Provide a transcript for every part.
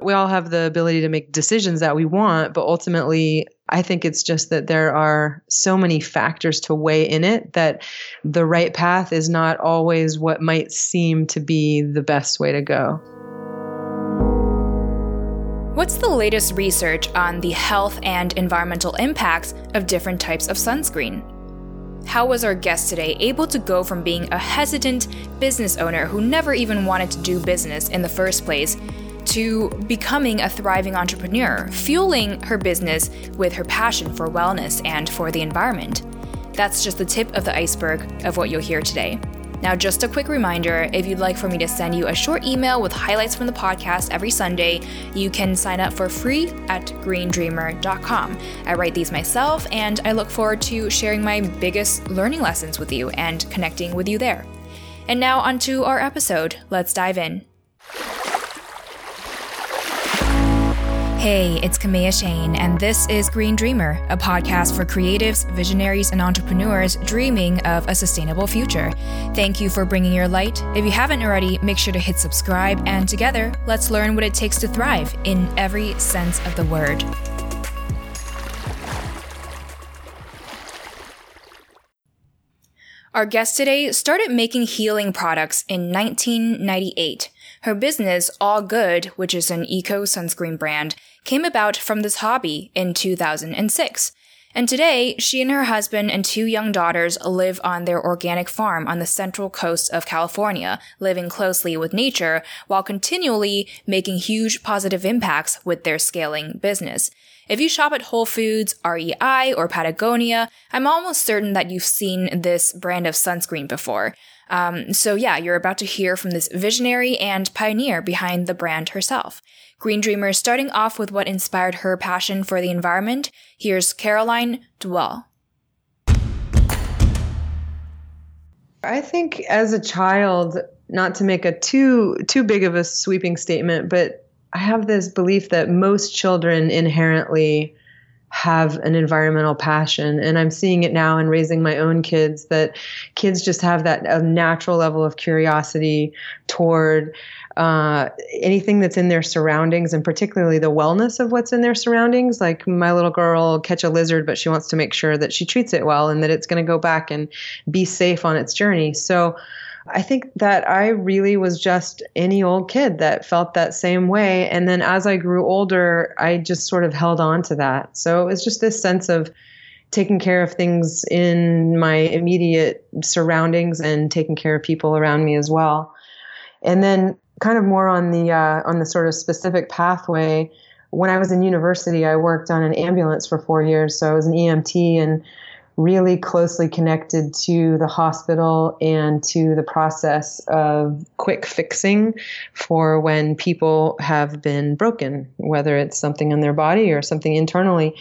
we all have the ability to make decisions that we want, but ultimately, I think it's just that there are so many factors to weigh in it that the right path is not always what might seem to be the best way to go. What's the latest research on the health and environmental impacts of different types of sunscreen? How was our guest today able to go from being a hesitant business owner who never even wanted to do business in the first place to becoming a thriving entrepreneur, fueling her business with her passion for wellness and for the environment. That's just the tip of the iceberg of what you'll hear today. Now, just a quick reminder if you'd like for me to send you a short email with highlights from the podcast every Sunday, you can sign up for free at greendreamer.com. I write these myself, and I look forward to sharing my biggest learning lessons with you and connecting with you there. And now, onto our episode. Let's dive in. Hey, it's Kaméa Chayne, and this is Green Dreamer, a podcast for creatives, visionaries, and entrepreneurs dreaming of a sustainable future. Thank you for bringing your light. If you haven't already, make sure to hit subscribe, and together, let's learn what it takes to thrive in every sense of the word. Our guest today started making healing products in 1998. Her business, All Good, which is an eco sunscreen brand, came about from this hobby in 2006. And today, she and her husband and two young daughters live on their organic farm on the central coast of California, living closely with nature while continually making huge positive impacts with their scaling business. If you shop at Whole Foods, REI, or Patagonia, I'm almost certain that you've seen this brand of sunscreen before. Um, so yeah, you're about to hear from this visionary and pioneer behind the brand herself. Green Dreamer starting off with what inspired her passion for the environment. Here's Caroline Duell. I think as a child, not to make a too too big of a sweeping statement, but I have this belief that most children inherently have an environmental passion and i'm seeing it now in raising my own kids that kids just have that a natural level of curiosity toward uh, anything that's in their surroundings and particularly the wellness of what's in their surroundings like my little girl catch a lizard but she wants to make sure that she treats it well and that it's going to go back and be safe on its journey so I think that I really was just any old kid that felt that same way. And then as I grew older, I just sort of held on to that. So it was just this sense of taking care of things in my immediate surroundings and taking care of people around me as well. And then kind of more on the uh, on the sort of specific pathway. When I was in university, I worked on an ambulance for four years. So I was an EMT and really closely connected to the hospital and to the process of quick fixing for when people have been broken, whether it's something in their body or something internally.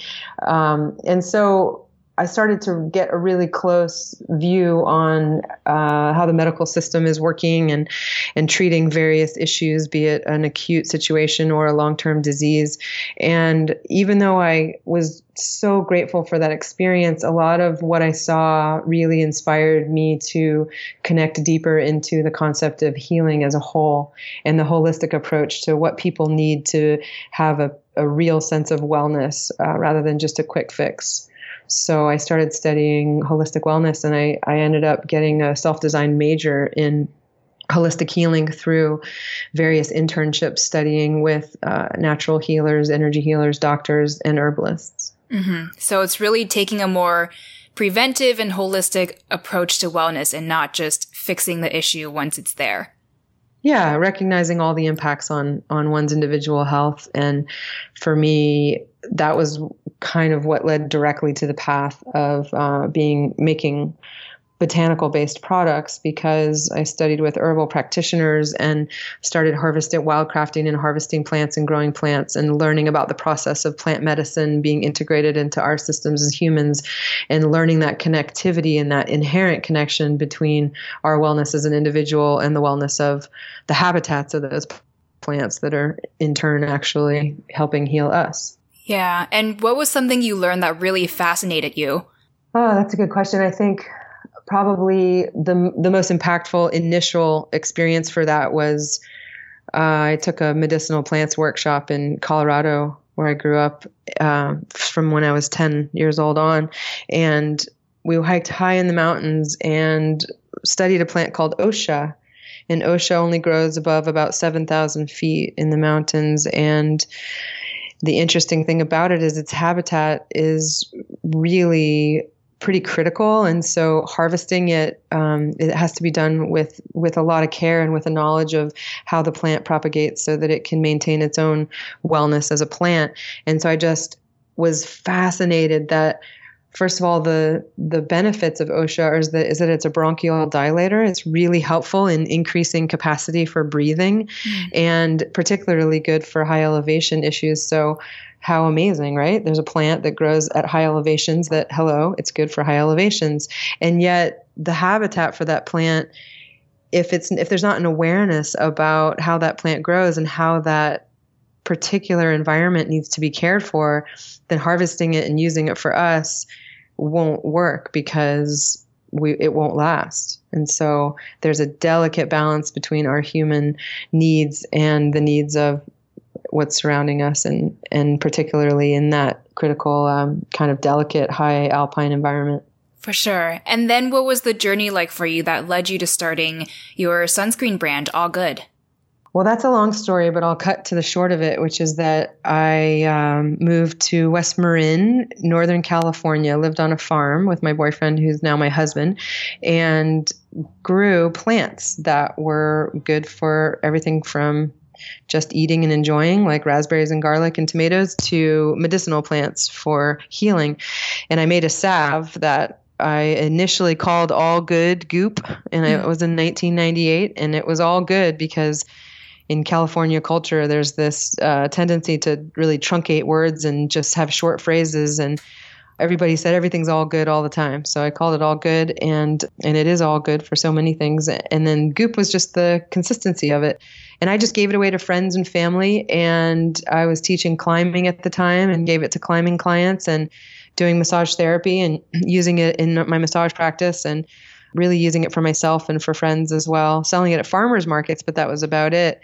Um, and so I started to get a really close view on uh, how the medical system is working and and treating various issues, be it an acute situation or a long term disease. And even though I was so grateful for that experience, a lot of what I saw really inspired me to connect deeper into the concept of healing as a whole and the holistic approach to what people need to have a, a real sense of wellness uh, rather than just a quick fix. So I started studying holistic wellness and I, I ended up getting a self designed major in holistic healing through various internships studying with uh, natural healers, energy healers, doctors, and herbalists. Mm-hmm. So it's really taking a more preventive and holistic approach to wellness and not just fixing the issue once it's there. Yeah, recognizing all the impacts on on one's individual health and for me that was kind of what led directly to the path of uh, being making botanical based products because I studied with herbal practitioners and started harvesting wildcrafting and harvesting plants and growing plants and learning about the process of plant medicine being integrated into our systems as humans and learning that connectivity and that inherent connection between our wellness as an individual and the wellness of the habitats of those plants that are in turn actually helping heal us. Yeah. And what was something you learned that really fascinated you? Oh, that's a good question. I think probably the the most impactful initial experience for that was uh, I took a medicinal plants workshop in Colorado where I grew up uh, from when I was 10 years old on. And we hiked high in the mountains and studied a plant called Osha. And Osha only grows above about 7,000 feet in the mountains. And the interesting thing about it is its habitat is really pretty critical, and so harvesting it um, it has to be done with with a lot of care and with a knowledge of how the plant propagates, so that it can maintain its own wellness as a plant. And so I just was fascinated that first of all, the the benefits of Osha is that is that it's a bronchial dilator. It's really helpful in increasing capacity for breathing, mm. and particularly good for high elevation issues. So how amazing, right? There's a plant that grows at high elevations that, hello, it's good for high elevations. And yet, the habitat for that plant, if it's if there's not an awareness about how that plant grows and how that particular environment needs to be cared for, then harvesting it and using it for us won't work because we it won't last. And so there's a delicate balance between our human needs and the needs of what's surrounding us, and and particularly in that critical um, kind of delicate high alpine environment. For sure. And then what was the journey like for you that led you to starting your sunscreen brand, All Good? Well, that's a long story, but I'll cut to the short of it, which is that I um, moved to West Marin, Northern California, lived on a farm with my boyfriend, who's now my husband, and grew plants that were good for everything from just eating and enjoying, like raspberries and garlic and tomatoes, to medicinal plants for healing. And I made a salve that I initially called All Good Goop, and it was in 1998, and it was all good because in California culture, there's this uh, tendency to really truncate words and just have short phrases and everybody said everything's all good all the time. So I called it all good and and it is all good for so many things. And then Goop was just the consistency of it. And I just gave it away to friends and family and I was teaching climbing at the time and gave it to climbing clients and doing massage therapy and using it in my massage practice and really using it for myself and for friends as well. Selling it at farmers markets, but that was about it.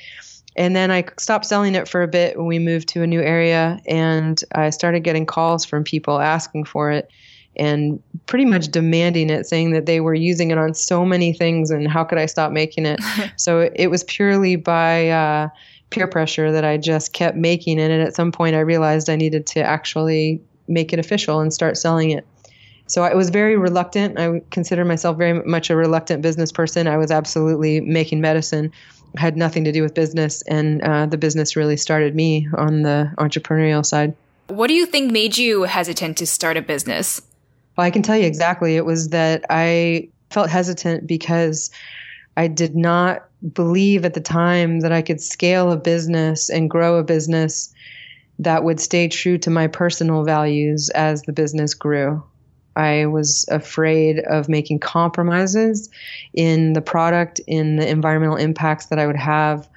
And then I stopped selling it for a bit when we moved to a new area, and I started getting calls from people asking for it and pretty much demanding it, saying that they were using it on so many things and how could I stop making it. so it was purely by uh, peer pressure that I just kept making it. And at some point, I realized I needed to actually make it official and start selling it. So I was very reluctant. I consider myself very much a reluctant business person. I was absolutely making medicine had nothing to do with business, and uh, the business really started me on the entrepreneurial side. What do you think made you hesitant to start a business? Well, I can tell you exactly. It was that I felt hesitant because I did not believe at the time that I could scale a business and grow a business that would stay true to my personal values as the business grew. I was afraid of making compromises in the product, in the environmental impacts that I would have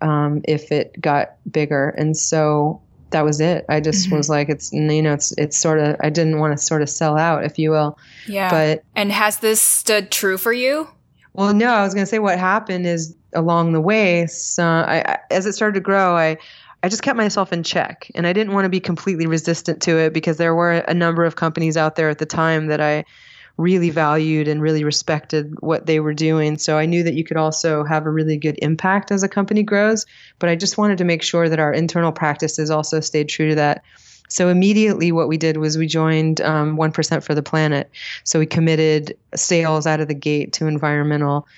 um, if it got bigger. And so that was it. I just mm-hmm. was like, it's you know, it's it's sort of. I didn't want to sort of sell out, if you will. Yeah. But and has this stood true for you? Well, no. I was going to say what happened is along the way. So I, as it started to grow, I. I just kept myself in check and I didn't want to be completely resistant to it because there were a number of companies out there at the time that I really valued and really respected what they were doing. So I knew that you could also have a really good impact as a company grows. But I just wanted to make sure that our internal practices also stayed true to that. So immediately, what we did was we joined um, 1% for the planet. So we committed sales out of the gate to environmental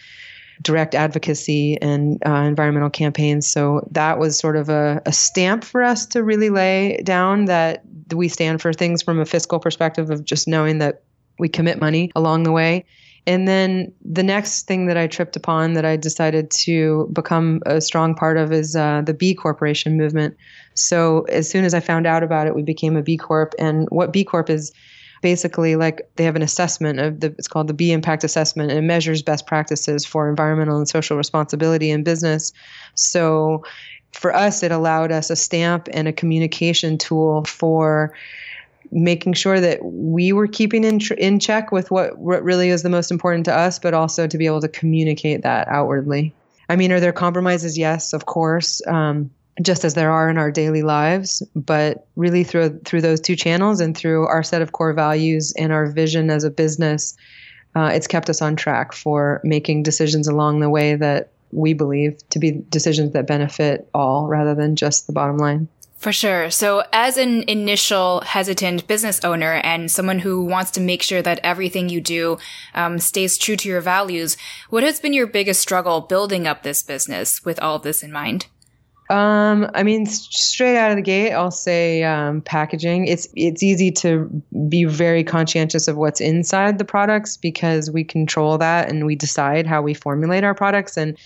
direct advocacy and uh, environmental campaigns. So that was sort of a, a stamp for us to really lay down that we stand for things from a fiscal perspective of just knowing that we commit money along the way. And then the next thing that I tripped upon that I decided to become a strong part of is uh, the B Corporation movement. So as soon as I found out about it, we became a B Corp. And what B Corp is basically like they have an assessment of the it's called the B Impact Assessment and it measures best practices for environmental and social responsibility in business. So for us, it allowed us a stamp and a communication tool for making sure that we were keeping in tr- in check with what, what really is the most important to us, but also to be able to communicate that outwardly. I mean, are there compromises? Yes, of course, um, just as there are in our daily lives. But really, through through those two channels and through our set of core values and our vision as a business, uh, it's kept us on track for making decisions along the way that we believe to be decisions that benefit all rather than just the bottom line. For sure. So, as an initial hesitant business owner and someone who wants to make sure that everything you do um, stays true to your values, what has been your biggest struggle building up this business with all of this in mind? Um, I mean, straight out of the gate, I'll say um, packaging. It's it's easy to be very conscientious of what's inside the products because we control that and we decide how we formulate our products and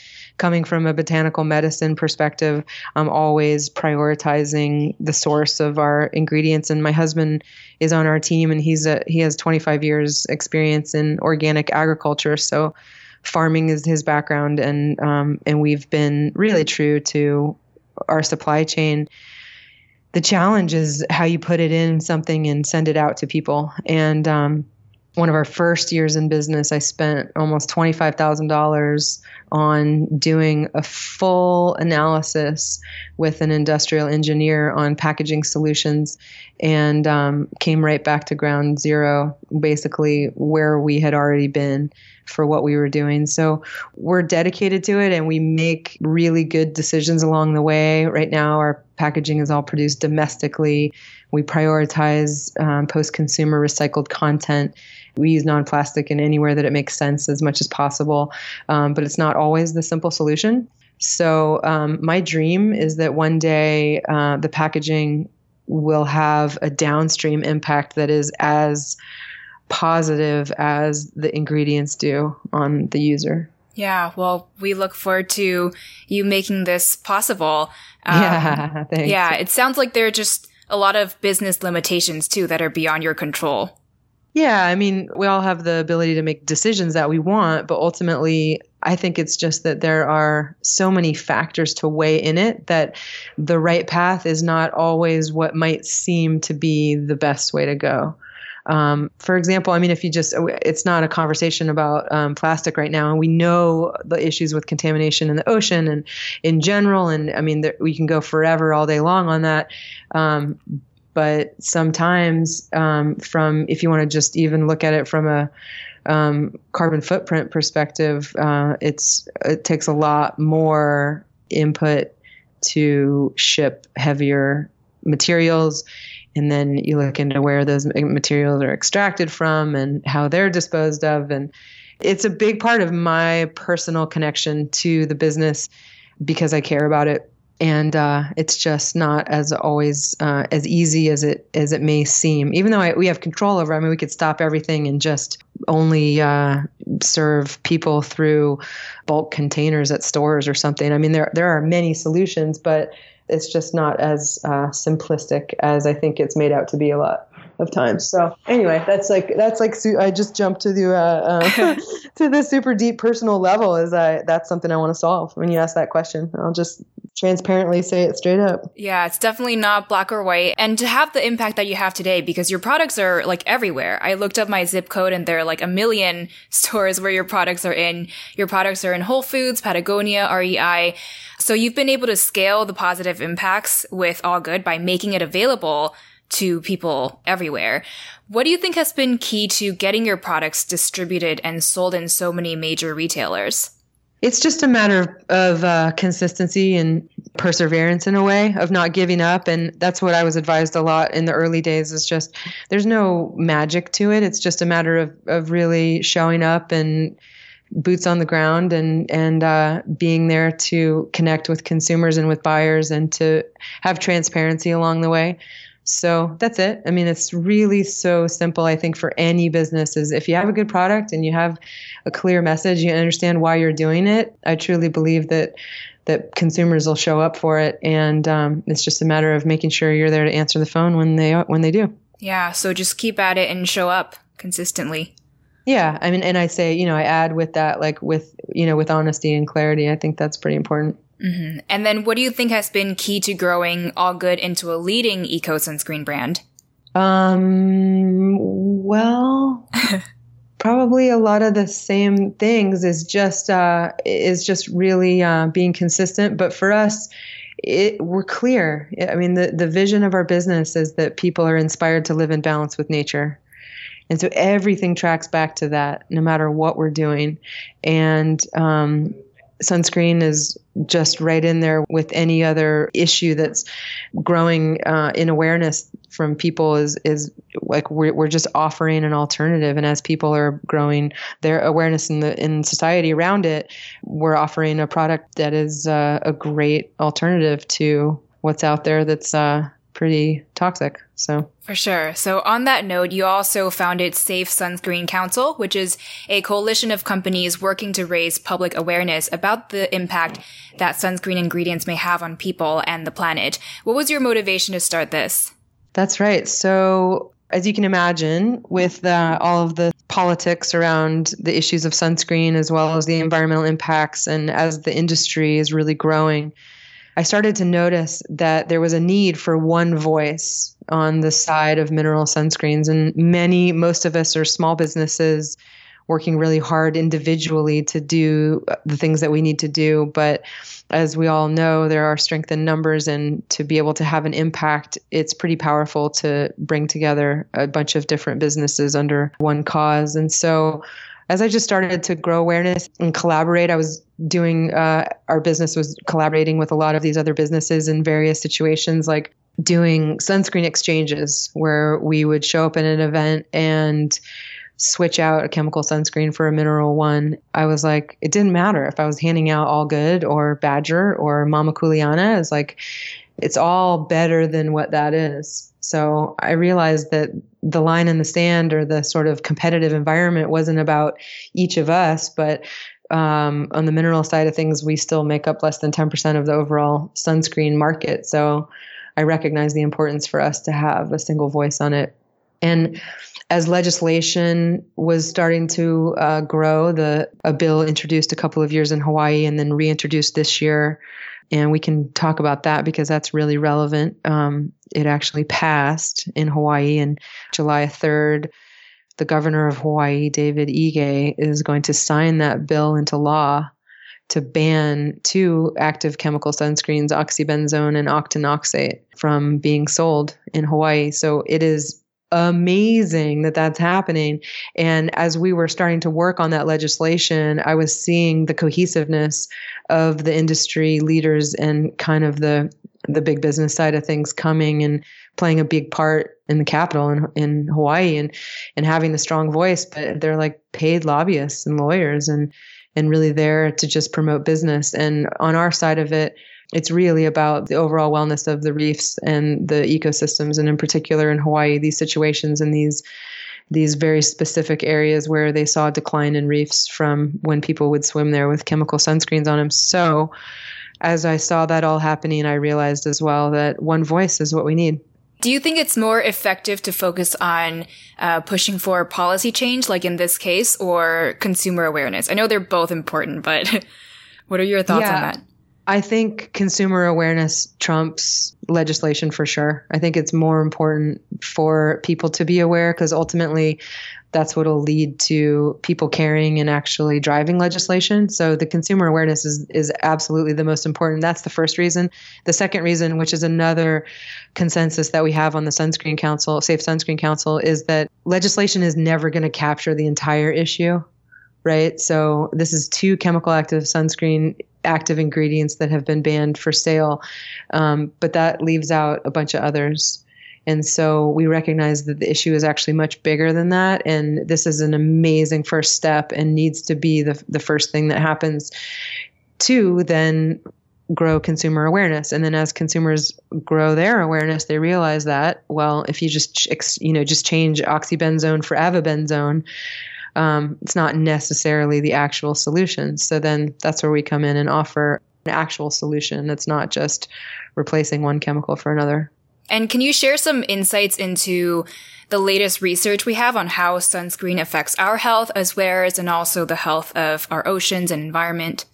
coming from a botanical medicine perspective, I'm always prioritizing the source of our ingredients. And my husband is on our team, and he's a he has 25 years experience in organic agriculture. So farming is his background, and um, and we've been really true to our supply chain. The challenge is how you put it in something and send it out to people. And um, one of our first years in business, I spent almost $25,000 on doing a full analysis with an industrial engineer on packaging solutions and um, came right back to ground zero, basically where we had already been for what we were doing. So we're dedicated to it and we make really good decisions along the way. Right now, our packaging is all produced domestically. We prioritize um, post consumer recycled content. We use non plastic in anywhere that it makes sense as much as possible, um, but it's not always the simple solution. So, um, my dream is that one day uh, the packaging will have a downstream impact that is as positive as the ingredients do on the user. Yeah, well, we look forward to you making this possible. Um, yeah, thanks. Yeah, it sounds like there are just a lot of business limitations too that are beyond your control. Yeah, I mean, we all have the ability to make decisions that we want, but ultimately, I think it's just that there are so many factors to weigh in it that the right path is not always what might seem to be the best way to go. Um, for example, I mean, if you just, it's not a conversation about um, plastic right now, and we know the issues with contamination in the ocean and in general, and I mean, there, we can go forever all day long on that. Um, but sometimes, um, from if you want to just even look at it from a um, carbon footprint perspective, uh, it's it takes a lot more input to ship heavier materials. And then you look into where those materials are extracted from and how they're disposed of. And it's a big part of my personal connection to the business because I care about it and uh, it's just not as always uh, as easy as it as it may seem. Even though I, we have control over, I mean, we could stop everything and just only uh, serve people through bulk containers at stores or something. I mean, there there are many solutions, but it's just not as uh, simplistic as I think it's made out to be a lot of times. So anyway, that's like that's like I just jumped to the uh, uh, to the super deep personal level. Is I that's something I want to solve. When you ask that question, I'll just transparently say it straight up. Yeah, it's definitely not black or white. And to have the impact that you have today, because your products are like everywhere. I looked up my zip code and there are like a million stores where your products are in. Your products are in Whole Foods, Patagonia, REI. So you've been able to scale the positive impacts with All Good by making it available to people everywhere. What do you think has been key to getting your products distributed and sold in so many major retailers? It's just a matter of uh, consistency and perseverance in a way of not giving up. And that's what I was advised a lot in the early days is just there's no magic to it. It's just a matter of, of really showing up and boots on the ground and and uh, being there to connect with consumers and with buyers and to have transparency along the way. So that's it. I mean, it's really so simple. I think for any business is if you have a good product and you have a clear message, you understand why you're doing it. I truly believe that that consumers will show up for it, and um, it's just a matter of making sure you're there to answer the phone when they when they do. Yeah. So just keep at it and show up consistently. Yeah, I mean, and I say, you know, I add with that, like with, you know, with honesty and clarity. I think that's pretty important. Mm-hmm. And then what do you think has been key to growing All Good into a leading eco sunscreen brand? Um, well, probably a lot of the same things is just, uh, is just really, uh, being consistent. But for us, it, we're clear. I mean, the, the vision of our business is that people are inspired to live in balance with nature. And so everything tracks back to that, no matter what we're doing. And um, sunscreen is just right in there with any other issue that's growing uh, in awareness from people is is like we're, we're just offering an alternative. And as people are growing their awareness in the in society around it we're offering a product that is uh, a great alternative to what's out there that's uh, pretty toxic. So, for sure. So, on that note, you also founded Safe Sunscreen Council, which is a coalition of companies working to raise public awareness about the impact that sunscreen ingredients may have on people and the planet. What was your motivation to start this? That's right. So, as you can imagine, with uh, all of the politics around the issues of sunscreen as well as the environmental impacts, and as the industry is really growing, I started to notice that there was a need for one voice on the side of mineral sunscreens. And many, most of us are small businesses working really hard individually to do the things that we need to do. But as we all know, there are strength in numbers, and to be able to have an impact, it's pretty powerful to bring together a bunch of different businesses under one cause. And so as I just started to grow awareness and collaborate, I was doing, uh, our business was collaborating with a lot of these other businesses in various situations, like doing sunscreen exchanges where we would show up at an event and switch out a chemical sunscreen for a mineral one. I was like, it didn't matter if I was handing out All Good or Badger or Mama Kuleana. It's like, it's all better than what that is. So I realized that the line in the sand or the sort of competitive environment wasn't about each of us, but um, on the mineral side of things, we still make up less than 10% of the overall sunscreen market. So I recognize the importance for us to have a single voice on it. And as legislation was starting to uh, grow, the a bill introduced a couple of years in Hawaii and then reintroduced this year and we can talk about that because that's really relevant. Um, it actually passed in Hawaii on July 3rd. The governor of Hawaii, David Ige, is going to sign that bill into law to ban two active chemical sunscreens, oxybenzone and octinoxate, from being sold in Hawaii. So it is amazing that that's happening. And as we were starting to work on that legislation, I was seeing the cohesiveness of the industry leaders and kind of the the big business side of things coming and playing a big part in the capital in, in Hawaii and and having the strong voice but they're like paid lobbyists and lawyers and and really there to just promote business and on our side of it it's really about the overall wellness of the reefs and the ecosystems and in particular in Hawaii these situations and these these very specific areas where they saw a decline in reefs from when people would swim there with chemical sunscreens on them. So, as I saw that all happening, I realized as well that one voice is what we need. Do you think it's more effective to focus on uh, pushing for policy change, like in this case, or consumer awareness? I know they're both important, but what are your thoughts yeah, on that? I think consumer awareness trumps legislation for sure. I think it's more important for people to be aware because ultimately that's what will lead to people caring and actually driving legislation. So the consumer awareness is is absolutely the most important. That's the first reason. The second reason, which is another consensus that we have on the sunscreen council, Safe Sunscreen Council, is that legislation is never going to capture the entire issue. Right. So this is two chemical active sunscreen active ingredients that have been banned for sale. Um, but that leaves out a bunch of others. And so we recognize that the issue is actually much bigger than that. And this is an amazing first step and needs to be the, the first thing that happens to then grow consumer awareness. And then as consumers grow their awareness, they realize that, well, if you just, you know, just change oxybenzone for avobenzone, um, it's not necessarily the actual solution. So then that's where we come in and offer an actual solution that's not just replacing one chemical for another. And can you share some insights into the latest research we have on how sunscreen affects our health as well as and also the health of our oceans and environment?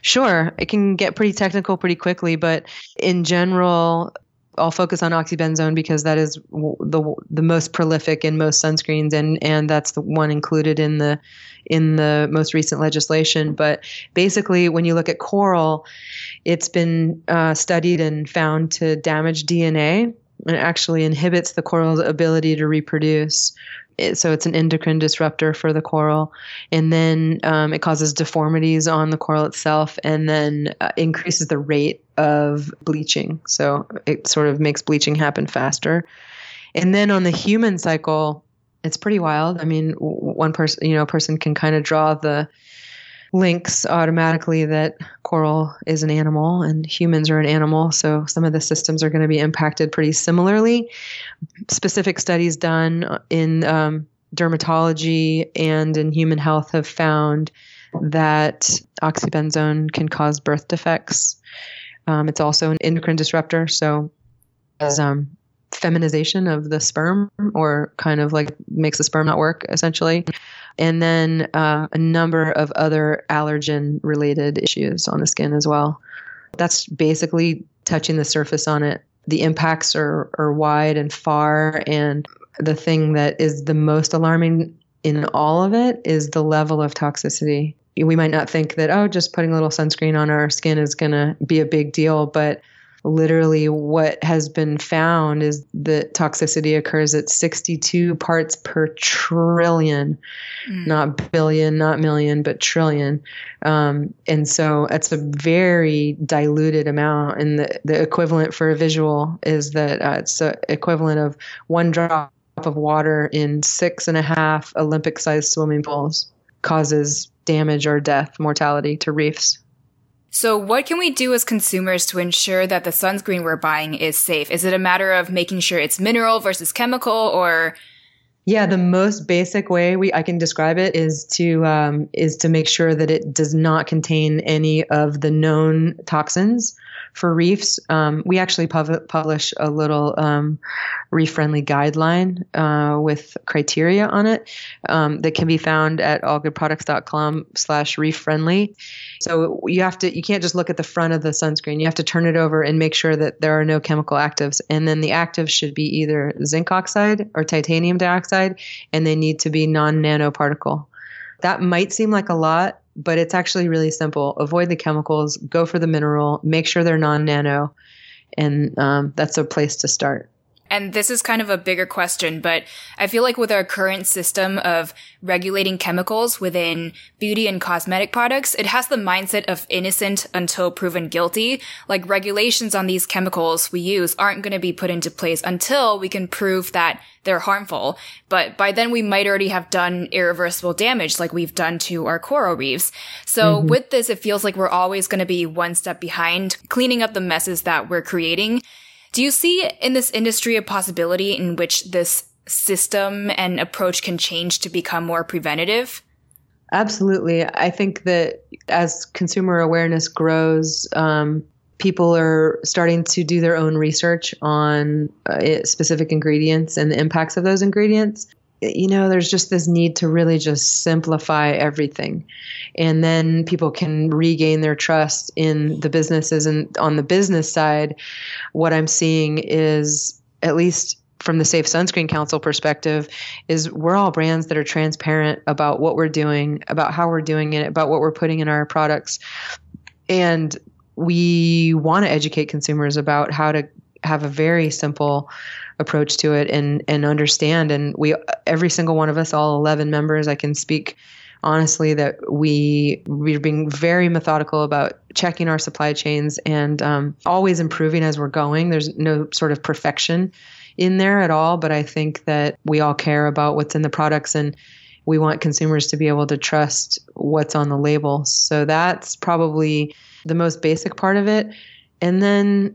Sure. It can get pretty technical pretty quickly, but in general, I'll focus on oxybenzone because that is the the most prolific in most sunscreens, and and that's the one included in the in the most recent legislation. But basically, when you look at coral, it's been uh, studied and found to damage DNA and actually inhibits the coral's ability to reproduce. It, so it's an endocrine disruptor for the coral, and then um, it causes deformities on the coral itself, and then uh, increases the rate of bleaching. So it sort of makes bleaching happen faster. And then on the human cycle, it's pretty wild. I mean, one person, you know, a person can kind of draw the links automatically that coral is an animal and humans are an animal. So some of the systems are going to be impacted pretty similarly. Specific studies done in um, dermatology and in human health have found that oxybenzone can cause birth defects. Um, it's also an endocrine disruptor, so as um, feminization of the sperm, or kind of like makes the sperm not work essentially and then uh, a number of other allergen related issues on the skin as well. That's basically touching the surface on it. The impacts are, are wide and far, and the thing that is the most alarming in all of it is the level of toxicity. We might not think that, oh, just putting a little sunscreen on our skin is going to be a big deal, but literally what has been found is that toxicity occurs at 62 parts per trillion, mm. not billion, not million, but trillion. Um, and so it's a very diluted amount. And the, the equivalent for a visual is that uh, it's the equivalent of one drop of water in six and a half Olympic sized swimming pools causes damage or death, mortality to reefs. So, what can we do as consumers to ensure that the sunscreen we're buying is safe? Is it a matter of making sure it's mineral versus chemical, or yeah, the most basic way we I can describe it is to um, is to make sure that it does not contain any of the known toxins for reefs. Um, we actually pub- publish a little um, reef friendly guideline uh, with criteria on it um, that can be found at allgoodproducts.com slash reef friendly. So you have to, you can't just look at the front of the sunscreen. You have to turn it over and make sure that there are no chemical actives. And then the actives should be either zinc oxide or titanium dioxide, and they need to be non nanoparticle. That might seem like a lot, but it's actually really simple. Avoid the chemicals, go for the mineral, make sure they're non nano, and um, that's a place to start and this is kind of a bigger question, but I feel like with our current system of regulating chemicals within beauty and cosmetic products, it has the mindset of innocent until proven guilty. Like regulations on these chemicals we use aren't going to be put into place until we can prove that they're harmful. But by then we might already have done irreversible damage like we've done to our coral reefs. So mm-hmm. with this, it feels like we're always going to be one step behind cleaning up the messes that we're creating. Do you see in this industry a possibility in which this system and approach can change to become more preventative? Absolutely. I think that as consumer awareness grows, um, people are starting to do their own research on uh, specific ingredients and the impacts of those ingredients you know, there's just this need to really just simplify everything. And then people can regain their trust in the businesses. And on the business side, what I'm seeing is, at least from the Safe Sunscreen Council perspective, is we're all brands that are transparent about what we're doing, about how we're doing it, about what we're putting in our products. And we want to educate consumers about how to have a very simple approach to it and and understand. And we every single one of us all 11 members I can speak honestly that we we're being very methodical about checking our supply chains and um, always improving as we're going. There's no sort of perfection in there at all but I think that we all care about what's in the products and we want consumers to be able to trust what's on the label. So that's probably the most basic part of it. And then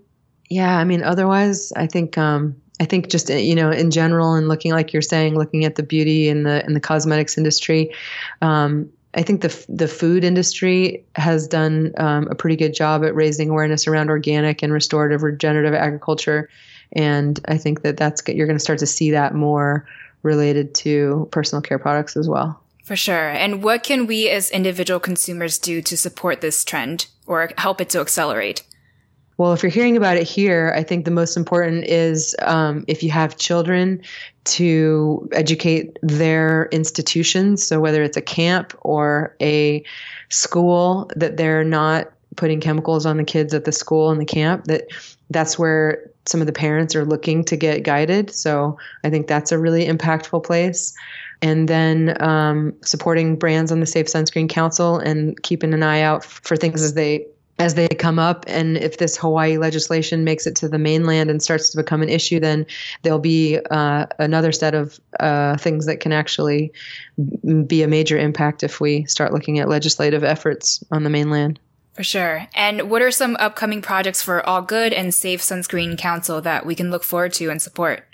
yeah i mean otherwise i think um, I think just you know in general and looking like you're saying, looking at the beauty and the in the cosmetics industry, um, I think the the food industry has done um, a pretty good job at raising awareness around organic and restorative, regenerative agriculture, and I think that that's you're going to start to see that more related to personal care products as well. For sure. And what can we as individual consumers do to support this trend or help it to accelerate? Well, if you're hearing about it here, I think the most important is um, if you have children to educate their institutions. So whether it's a camp or a school, that they're not putting chemicals on the kids at the school and the camp. That that's where some of the parents are looking to get guided. So I think that's a really impactful place. And then um, supporting brands on the Safe Sunscreen Council and keeping an eye out for things as they as they come up and if this hawaii legislation makes it to the mainland and starts to become an issue then there'll be uh, another set of uh, things that can actually be a major impact if we start looking at legislative efforts on the mainland. For sure. And what are some upcoming projects for all good and safe sunscreen council that we can look forward to and support?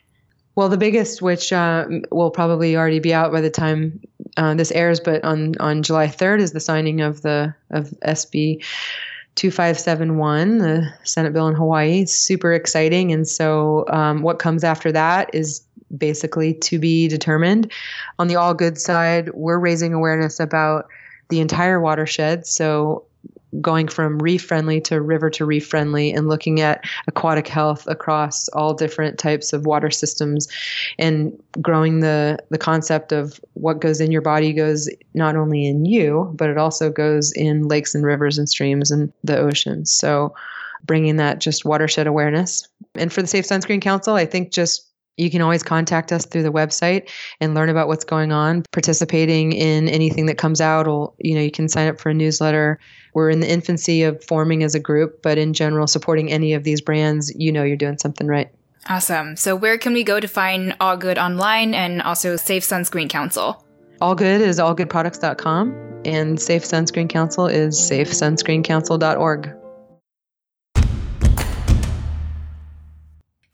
Well, the biggest, which uh, will probably already be out by the time uh, this airs, but on, on July 3rd, is the signing of the of SB 2571, the Senate bill in Hawaii. Super exciting. And so, um, what comes after that is basically to be determined. On the all good side, we're raising awareness about the entire watershed. So, going from reef friendly to river to reef friendly and looking at aquatic health across all different types of water systems and growing the the concept of what goes in your body goes not only in you but it also goes in lakes and rivers and streams and the oceans. So bringing that just watershed awareness. And for the safe sunscreen council i think just you can always contact us through the website and learn about what's going on. Participating in anything that comes out or you know you can sign up for a newsletter. We're in the infancy of forming as a group but in general supporting any of these brands you know you're doing something right. Awesome. So where can we go to find all good online and also safe sunscreen council? All good is allgoodproducts.com and safe sunscreen council is safesunscreencouncil.org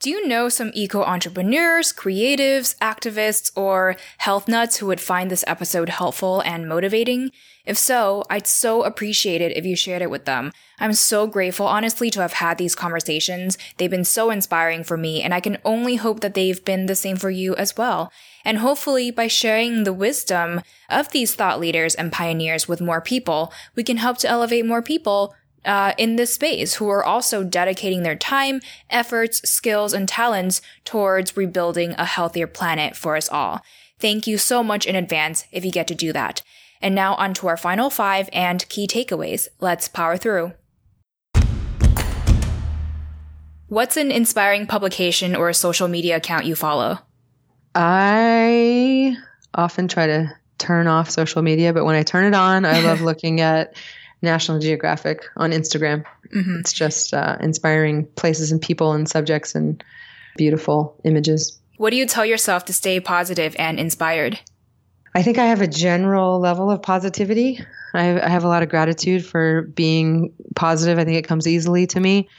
Do you know some eco entrepreneurs, creatives, activists, or health nuts who would find this episode helpful and motivating? If so, I'd so appreciate it if you shared it with them. I'm so grateful, honestly, to have had these conversations. They've been so inspiring for me, and I can only hope that they've been the same for you as well. And hopefully, by sharing the wisdom of these thought leaders and pioneers with more people, we can help to elevate more people uh, in this space who are also dedicating their time, efforts, skills, and talents towards rebuilding a healthier planet for us all. Thank you so much in advance if you get to do that. And now on to our final five and key takeaways. Let's power through. What's an inspiring publication or a social media account you follow? I often try to turn off social media, but when I turn it on, I love looking at National Geographic on Instagram. Mm-hmm. It's just uh, inspiring places and people and subjects and beautiful images. What do you tell yourself to stay positive and inspired? I think I have a general level of positivity. I have, I have a lot of gratitude for being positive. I think it comes easily to me.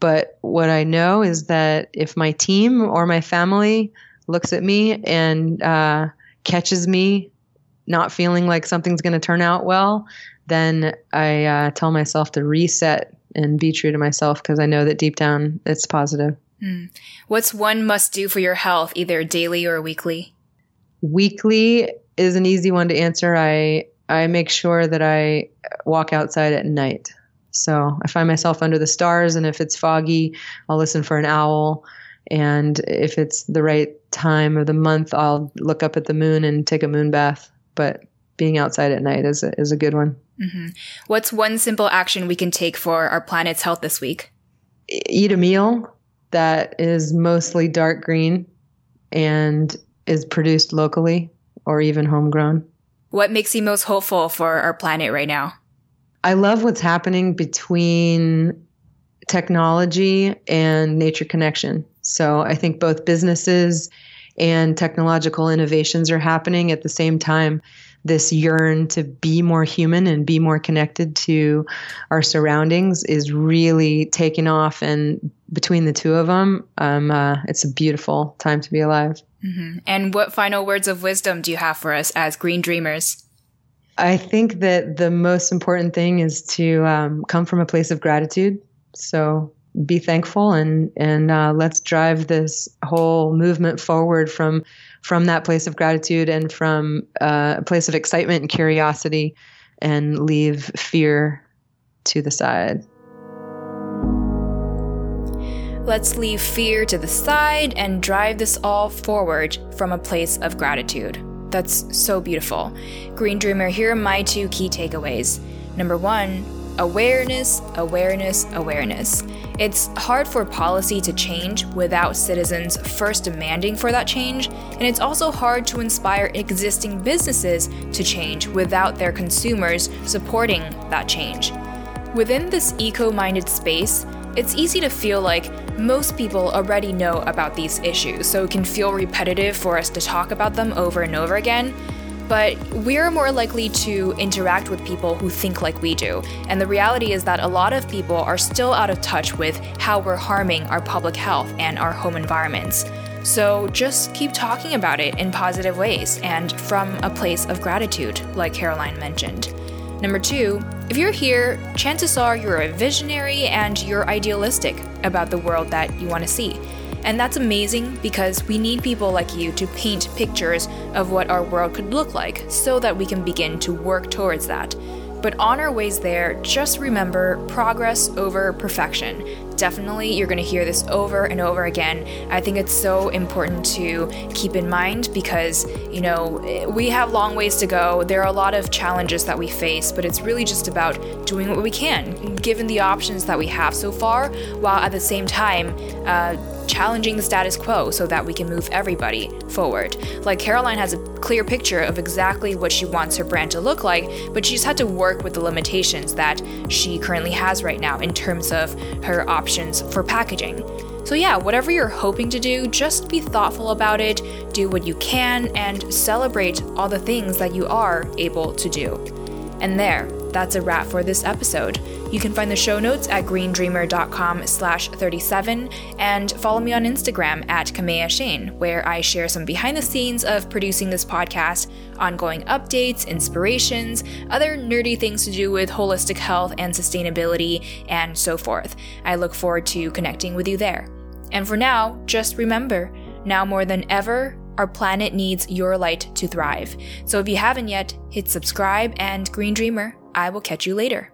But what I know is that if my team or my family looks at me and uh, catches me not feeling like something's going to turn out well, then I uh, tell myself to reset and be true to myself because I know that deep down it's positive. Mm. What's one must do for your health, either daily or weekly? Weekly is an easy one to answer. I I make sure that I walk outside at night. So I find myself under the stars, and if it's foggy, I'll listen for an owl. And if it's the right time of the month, I'll look up at the moon and take a moon bath. But being outside at night is a, is a good one. Mm-hmm. What's one simple action we can take for our planet's health this week? Eat a meal that is mostly dark green and is produced locally or even homegrown. What makes you most hopeful for our planet right now? I love what's happening between technology and nature connection. So I think both businesses and technological innovations are happening at the same time. This yearn to be more human and be more connected to our surroundings is really taking off. And between the two of them, um, uh, it's a beautiful time to be alive. Mm-hmm. And what final words of wisdom do you have for us as green dreamers? I think that the most important thing is to um, come from a place of gratitude. So be thankful and and uh, let's drive this whole movement forward from from that place of gratitude and from uh, a place of excitement and curiosity, and leave fear to the side. Let's leave fear to the side and drive this all forward from a place of gratitude. That's so beautiful. Green Dreamer, here are my two key takeaways. Number one, awareness, awareness, awareness. It's hard for policy to change without citizens first demanding for that change, and it's also hard to inspire existing businesses to change without their consumers supporting that change. Within this eco minded space, it's easy to feel like most people already know about these issues, so it can feel repetitive for us to talk about them over and over again. But we're more likely to interact with people who think like we do. And the reality is that a lot of people are still out of touch with how we're harming our public health and our home environments. So just keep talking about it in positive ways and from a place of gratitude, like Caroline mentioned. Number two, if you're here, chances are you're a visionary and you're idealistic about the world that you want to see. And that's amazing because we need people like you to paint pictures of what our world could look like so that we can begin to work towards that. But on our ways there, just remember progress over perfection. Definitely, you're going to hear this over and over again. I think it's so important to keep in mind because, you know, we have long ways to go. There are a lot of challenges that we face, but it's really just about doing what we can, given the options that we have so far, while at the same time, uh, challenging the status quo so that we can move everybody forward. Like Caroline has a clear picture of exactly what she wants her brand to look like, but she's had to work with the limitations that she currently has right now in terms of her options for packaging. So, yeah, whatever you're hoping to do, just be thoughtful about it, do what you can, and celebrate all the things that you are able to do. And there, that's a wrap for this episode. You can find the show notes at greendreamer.com slash 37 and follow me on Instagram at Kaméa Chayne, where I share some behind the scenes of producing this podcast, ongoing updates, inspirations, other nerdy things to do with holistic health and sustainability, and so forth. I look forward to connecting with you there. And for now, just remember, now more than ever, our planet needs your light to thrive. So if you haven't yet, hit subscribe and Green Dreamer I will catch you later.